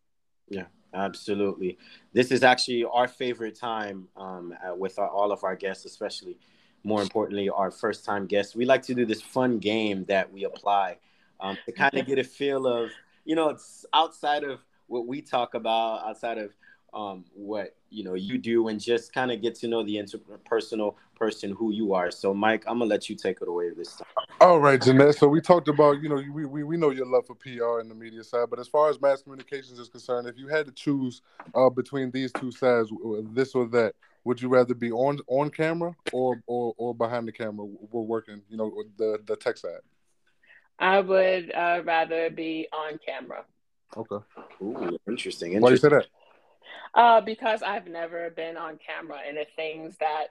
Yeah, absolutely. This is actually our favorite time um, with our, all of our guests, especially more importantly, our first time guests. We like to do this fun game that we apply um, to kind of get a feel of, you know, it's outside of what we talk about, outside of um, what you know you do, and just kind of get to know the interpersonal person who you are. So, Mike, I'm gonna let you take it away this time. All right, Jeanette. So we talked about, you know, we, we, we know your love for PR and the media side, but as far as mass communications is concerned, if you had to choose uh, between these two sides, this or that, would you rather be on on camera or or, or behind the camera? We're working, you know, the the tech side. I would uh, rather be on camera. Okay. Ooh, interesting. interesting. Why do you say that? Uh, because I've never been on camera, and the things that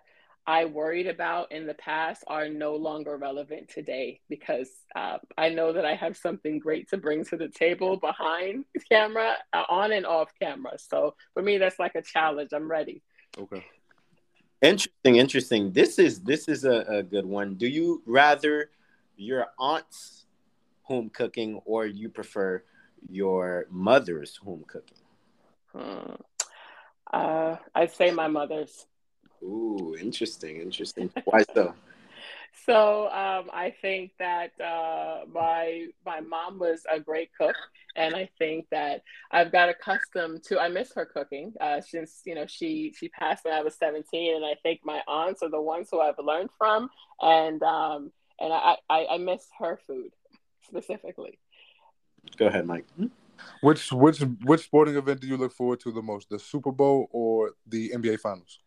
I worried about in the past are no longer relevant today because uh, I know that I have something great to bring to the table behind camera, uh, on and off camera. So for me, that's like a challenge. I'm ready. Okay. Interesting, interesting. This is this is a, a good one. Do you rather your aunt's home cooking or you prefer your mother's home cooking? Hmm. Uh, I'd say my mother's. Ooh, interesting, interesting. Why so? [laughs] so um, I think that uh, my my mom was a great cook, and I think that I've got accustomed to. I miss her cooking uh, since you know she she passed when I was seventeen, and I think my aunts are the ones who I've learned from, and um, and I, I I miss her food specifically. Go ahead, Mike. Which which which sporting event do you look forward to the most? The Super Bowl or the NBA Finals?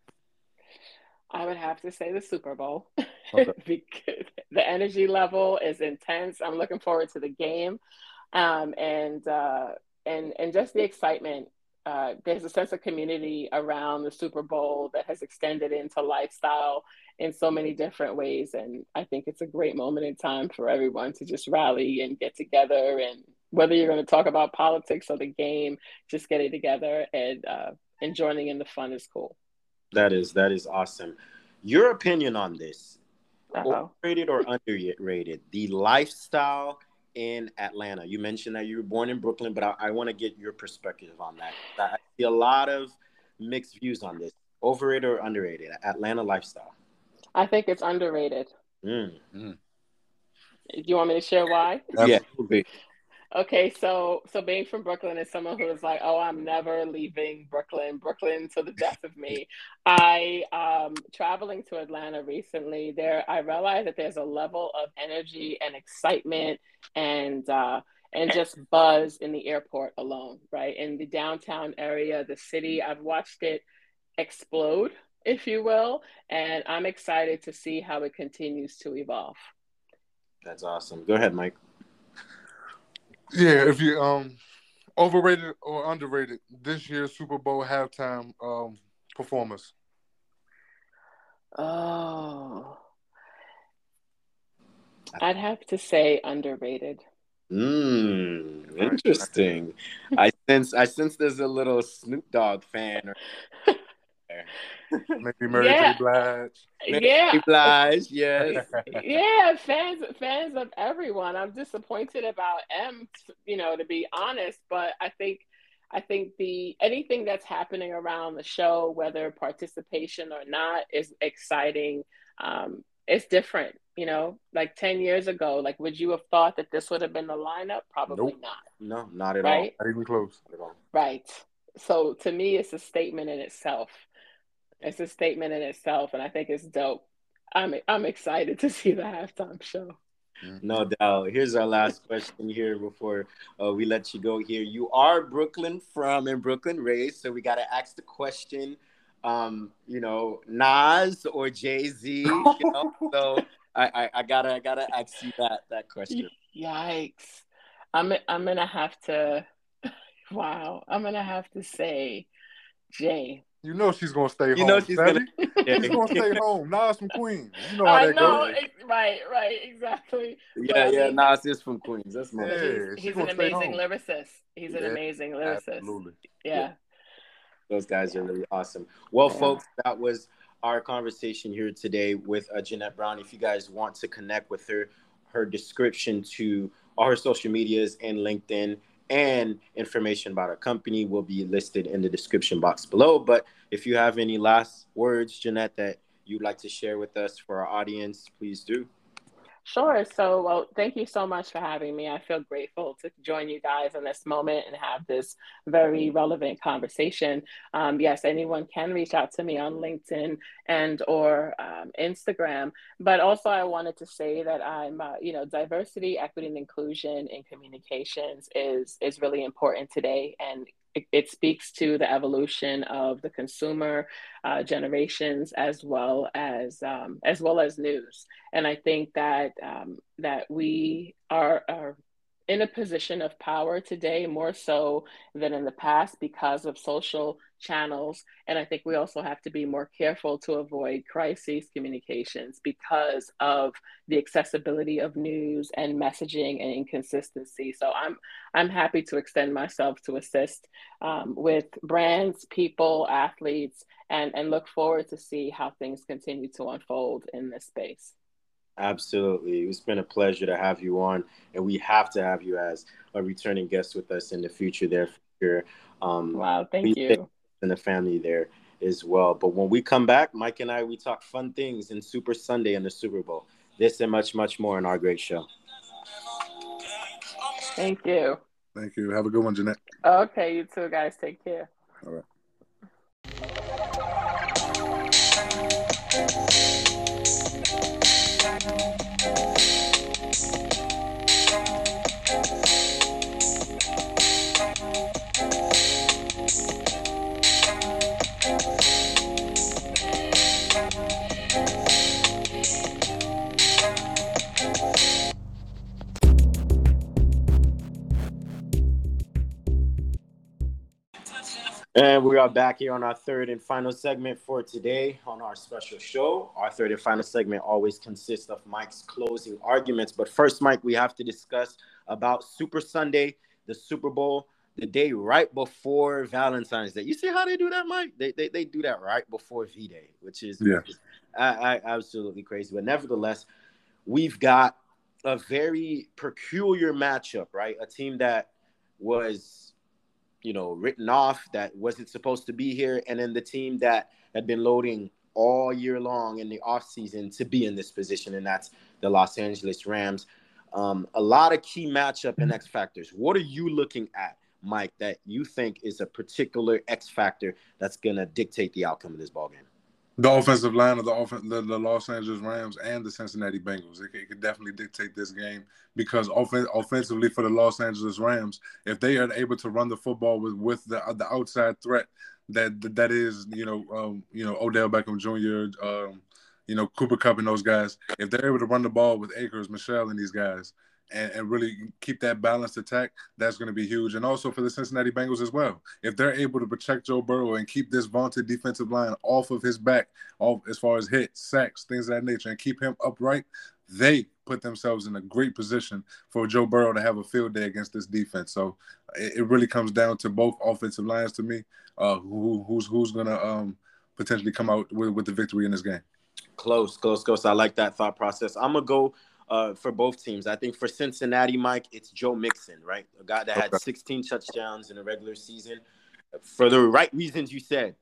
I would have to say the Super Bowl. Okay. [laughs] because the energy level is intense. I'm looking forward to the game, um, and uh, and and just the excitement. Uh, there's a sense of community around the Super Bowl that has extended into lifestyle in so many different ways. And I think it's a great moment in time for everyone to just rally and get together. And whether you're going to talk about politics or the game, just getting together and uh, and joining in the fun is cool. That is that is awesome. Your opinion on this? Uh-oh. Overrated or underrated? The lifestyle in Atlanta. You mentioned that you were born in Brooklyn, but I, I want to get your perspective on that. I see a lot of mixed views on this. Overrated or underrated? Atlanta lifestyle. I think it's underrated. Mm. Mm. Do you want me to share why? Yeah. Okay, so so being from Brooklyn is someone who is like, oh, I'm never leaving Brooklyn, Brooklyn to the death of me. I um traveling to Atlanta recently, there I realized that there's a level of energy and excitement and uh and just buzz in the airport alone, right? In the downtown area, the city, I've watched it explode if you will. And I'm excited to see how it continues to evolve. That's awesome. Go ahead, Mike. Yeah, if you um overrated or underrated this year's Super Bowl halftime um performance. Oh. I'd have to say underrated. Hmm, interesting. I sense I sense there's a little Snoop Dogg fan or [laughs] Maybe Mary yeah. J. Blige. Mary yeah. J. Blige, yes. [laughs] yeah, fans fans of everyone. I'm disappointed about M, you know, to be honest, but I think I think the anything that's happening around the show, whether participation or not, is exciting. Um, it's different, you know. Like ten years ago, like would you have thought that this would have been the lineup? Probably nope. not. No, not at right? all. Not even close. Not at all. Right. So to me, it's a statement in itself it's a statement in itself, and I think it's dope. I'm I'm excited to see the halftime show. No doubt. Here's our last question here before uh, we let you go. Here, you are Brooklyn from and Brooklyn raised, so we got to ask the question. Um, you know, Nas or Jay Z. You know, [laughs] so I, I, I gotta I gotta ask you that that question. Yikes! I'm I'm gonna have to. [laughs] Wow, I'm gonna have to say Jay. You know she's gonna stay You home. You know she's Savvy? gonna- [laughs] Yeah. She's gonna stay home. Nas from Queens. You know how I that know, goes. ex- right, right, exactly. Yeah, I yeah. mean- Nas is from Queens. That's my. Yeah, he's he's an amazing home. lyricist. He's an amazing lyricist. Absolutely. Yeah. Those guys are really awesome. Well, Yeah. folks, that was our conversation here today with uh, Jeanette Brown. If you guys want to connect with her, her description to all her social medias and LinkedIn and information about our company will be listed in the description box below. But if you have any last words, Jeanette, that you'd like to share with us for our audience, please do. Sure. So, well, thank you so much for having me. I feel grateful to join you guys in this moment and have this very relevant conversation. Um, yes, anyone can reach out to me on LinkedIn and or um, Instagram. But also, I wanted to say that I'm, uh, you know, diversity, equity, and inclusion in communications is is really important today, and it, speaks to the evolution of the consumer uh, generations as well as um, as well as news. And I think that um, that we are, are in a position of power today more so than in the past because of social channels. And I think we also have to be more careful to avoid crisis communications because of the accessibility of news and messaging and inconsistency. So I'm I'm happy to extend myself to assist um, with brands, people, athletes, and and look forward to see how things continue to unfold in this space. Absolutely. It's been a pleasure to have you on, and we have to have you as a returning guest with us in the future there for sure. Um, Wow, thank you. And the family there as well. But when we come back, Mike and I, we talk fun things in Super Sunday and the Super Bowl. This and much, much more in our great show. Thank you. Thank you. Have a good one, Jeanette. Okay, you too, guys. Take care. All right. And we are back here on our third and final segment for today on our special show. Our third and final segment always consists of Mike's closing arguments. But first, Mike, we have to discuss about Super Sunday, the Super Bowl, the day right before Valentine's Day. You see how they do that, Mike? They, they, they do that right before V Day, which is Yeah. I, I, absolutely crazy. But nevertheless, we've got a very peculiar matchup, right? A team that was you know, written off that wasn't supposed to be here, and then the team that had been loading all year long in the offseason to be in this position, and that's the Los Angeles Rams. Um, a lot of key matchup and X factors. What are you looking at, Mike, that you think is a particular X factor that's going to dictate the outcome of this ball game? The offensive line of the, offen- the the Los Angeles Rams and the Cincinnati Bengals. It, it could definitely dictate this game because offen- offensively for the Los Angeles Rams, if they are able to run the football with with the the outside threat that that is you know um, you know Odell Beckham Jr. Um, you know Cooper Kupp and those guys, if they're able to run the ball with Akers, Michel, and these guys, and, and really keep that balanced attack, that's going to be huge. And also for the Cincinnati Bengals as well. If they're able to protect Joe Burrow and keep this vaunted defensive line off of his back, off as far as hits, sacks, things of that nature, and keep him upright, they put themselves in a great position for Joe Burrow to have a field day against this defense. So it, it really comes down to both offensive lines to me. Uh, who, who's who's going to um, potentially come out with, with the victory in this game? Close, close, close. I like that thought process. I'm gonna go uh, for both teams. I think for Cincinnati, Mike, it's Joe Mixon, right? A guy that had 16 touchdowns in the regular season. For the right reasons you said,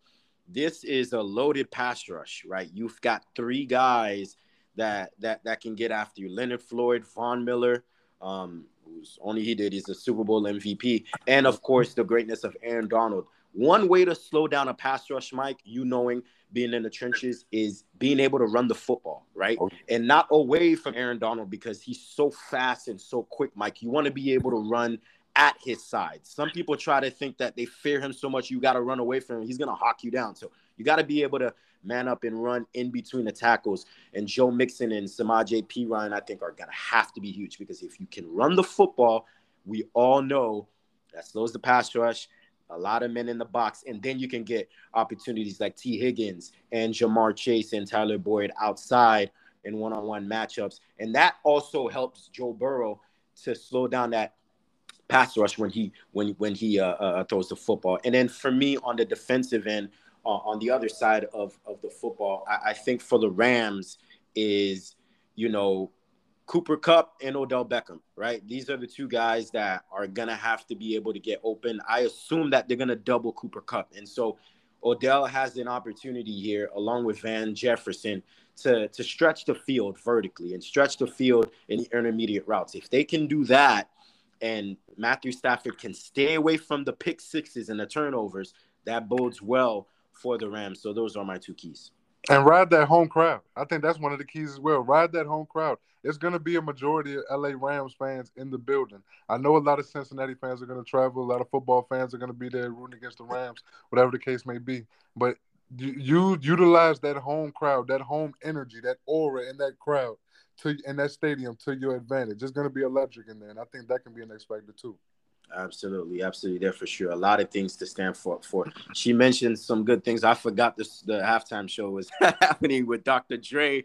this is a loaded pass rush, right? You've got three guys that that that can get after you: Leonard Floyd, Von Miller, um, who's only he did is a Super Bowl MVP, and of course the greatness of Aaron Donald. One way to slow down a pass rush, Mike, you knowing being in the trenches, is being able to run the football, right? Oh, okay. And not away from Aaron Donald because he's so fast and so quick, Mike. You want to be able to run at his side. Some people try to think that they fear him so much you got to run away from him. He's going to hawk you down. So you got to be able to man up and run in between the tackles. And Joe Mixon and Samaje Perine, I think, are going to have to be huge because if you can run the football, we all know that slows the pass rush. A lot of men in the box, and then you can get opportunities like Tee Higgins and Ja'Marr Chase and Tyler Boyd outside in one-on-one matchups, and that also helps Joe Burrow to slow down that pass rush when he when when he uh, uh, throws the football. And then for me on the defensive end, uh, on the other side of of the football, I, I think for the Rams is you know Cooper Kupp and Odell Beckham, right? These are the two guys that are gonna have to be able to get open. I assume that they're gonna double Cooper Kupp, and so Odell has an opportunity here, along with Van Jefferson, to to stretch the field vertically and stretch the field in the intermediate routes. If they can do that, and Matthew Stafford can stay away from the pick sixes and the turnovers, that bodes well for the Rams. So those are my two keys. And ride that home crowd. I think that's one of the keys as well. Ride that home crowd. It's going to be a majority of LA Rams fans in the building. I know a lot of Cincinnati fans are going to travel. A lot of football fans are going to be there rooting against the Rams, whatever the case may be. But you, you utilize that home crowd, that home energy, that aura in that crowd to in that stadium to your advantage. It's going to be electric in there, and I think that can be an X factor too. Absolutely, absolutely, there for sure. A lot of things to stand for. For she mentioned some good things. I forgot this. The halftime show was [laughs] happening with Dr. Dre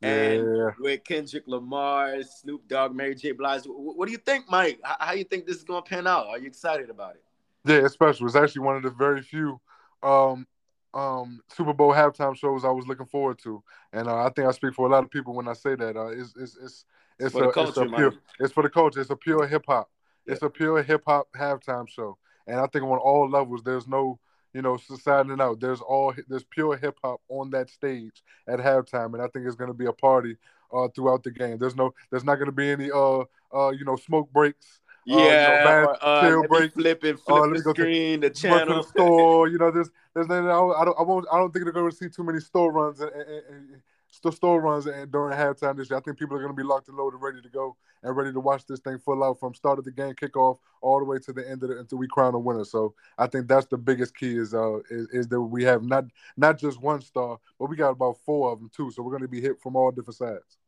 and yeah. with Kendrick Lamar, Snoop Dogg, Mary J. Blige. What do you think, Mike? How do you think this is going to pan out? Are you excited about it? Yeah, it's special. It's actually one of the very few um, um, Super Bowl halftime shows I was looking forward to, and uh, I think I speak for a lot of people when I say that. Uh, it's it's it's it's, for a, culture, it's, a pure, it's for the culture. It's a pure hip hop. It's a pure hip hop halftime show, and I think on all levels, there's no you know siding out. There's all there's pure hip hop on that stage at halftime, and I think it's going to be a party uh, throughout the game. There's no there's not going to be any uh uh you know smoke breaks. Yeah, uh, you know, uh, break. flipping, flip uh, the screen, the channel. To the store, [laughs] you know, there's, there's, nothing I don't, I won't, I don't think they're going to see too many store runs and, and, and, still store runs and during halftime this year. I think people are going to be locked and loaded, ready to go, and ready to watch this thing full out from start of the game kickoff all the way to the end of it until we crown a winner. So I think that's the biggest key is uh is, is that we have not not just one star, but we got about four of them too. So we're going to be hit from all different sides.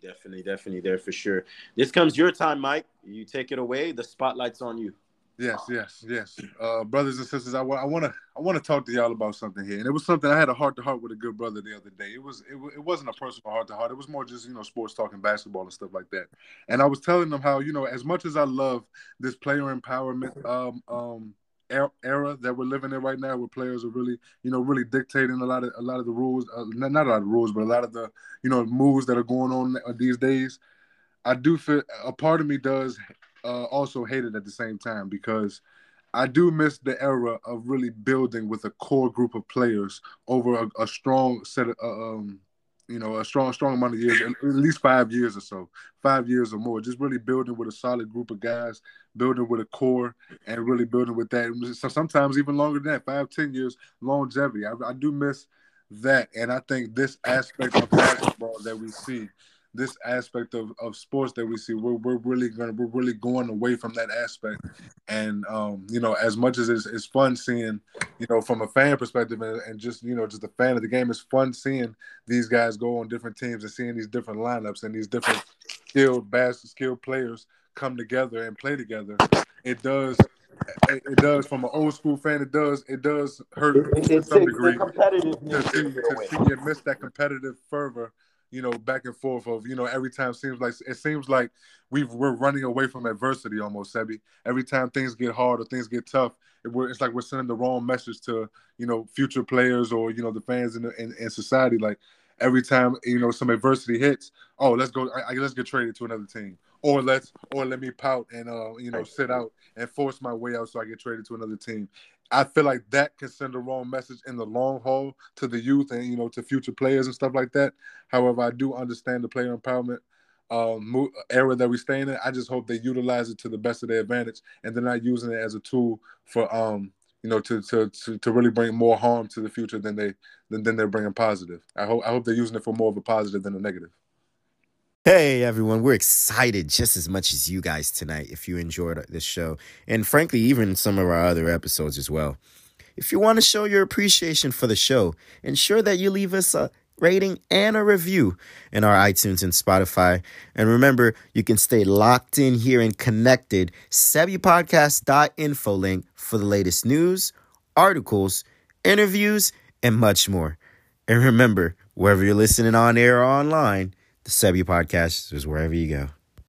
Definitely, definitely there for sure. This comes your time, Mike. You take it away. The spotlight's on you. Yes, yes, yes. Uh, brothers and sisters, I want to I want to talk to y'all about something here, and it was something I had a heart to heart with a good brother the other day. It was, it, it wasn't a personal heart to heart. It was more just, you know, sports talking basketball and stuff like that. And I was telling them how, you know, as much as I love this player empowerment um, um, era that we're living in right now, where players are really, you know, really dictating a lot of a lot of the rules, uh, not, not a lot of rules, but a lot of the, you know, moves that are going on these days. I do feel a part of me does uh, also hate it at the same time because I do miss the era of really building with a core group of players over a, a strong set of, uh, um, you know, a strong, strong amount of years, at least five years or so, five years or more. Just really building with a solid group of guys, building with a core, and really building with that. So sometimes even longer than that, five, ten years longevity. I, I do miss that, and I think this aspect of basketball that we see this aspect of, of sports that we see, we're, we're really gonna we're really going away from that aspect. And um, you know, as much as it's, it's fun seeing, you know, from a fan perspective and, and just you know, just a fan of the game, it's fun seeing these guys go on different teams and seeing these different lineups and these different skilled basketball skilled players come together and play together. It does it does from an old school fan. It does it does hurt it, to some degree to see, to see you miss that competitive fervor you know, back and forth of, you know, every time seems like it seems like we we're running away from adversity almost, Sebi. Every time things get hard or things get tough, it, it's like we're sending the wrong message to, you know, future players or, you know, the fans in, the, in, in society. Like every time, you know, some adversity hits, oh, let's go, I, I, let's get traded to another team. Or let's, or let me pout and, uh, you know, sit out and force my way out so I get traded to another team. I feel like that can send the wrong message in the long haul to the youth and you know to future players and stuff like that. However, I do understand the player empowerment um, era that we stay in. I just hope they utilize it to the best of their advantage, and they're not using it as a tool for um, you know to, to to to really bring more harm to the future than they than, than they're bringing positive. I hope I hope they're using it for more of a positive than a negative. Hey everyone, we're excited just as much as you guys tonight if you enjoyed this show, and frankly, even some of our other episodes as well. If you want to show your appreciation for the show, ensure that you leave us a rating, and a review in our iTunes and Spotify. And remember, you can stay locked in here and connected. SebiPodcast.info link for the latest news, articles, interviews, and much more. And remember, wherever you're listening on air or online, the Sebi Podcast is wherever you go.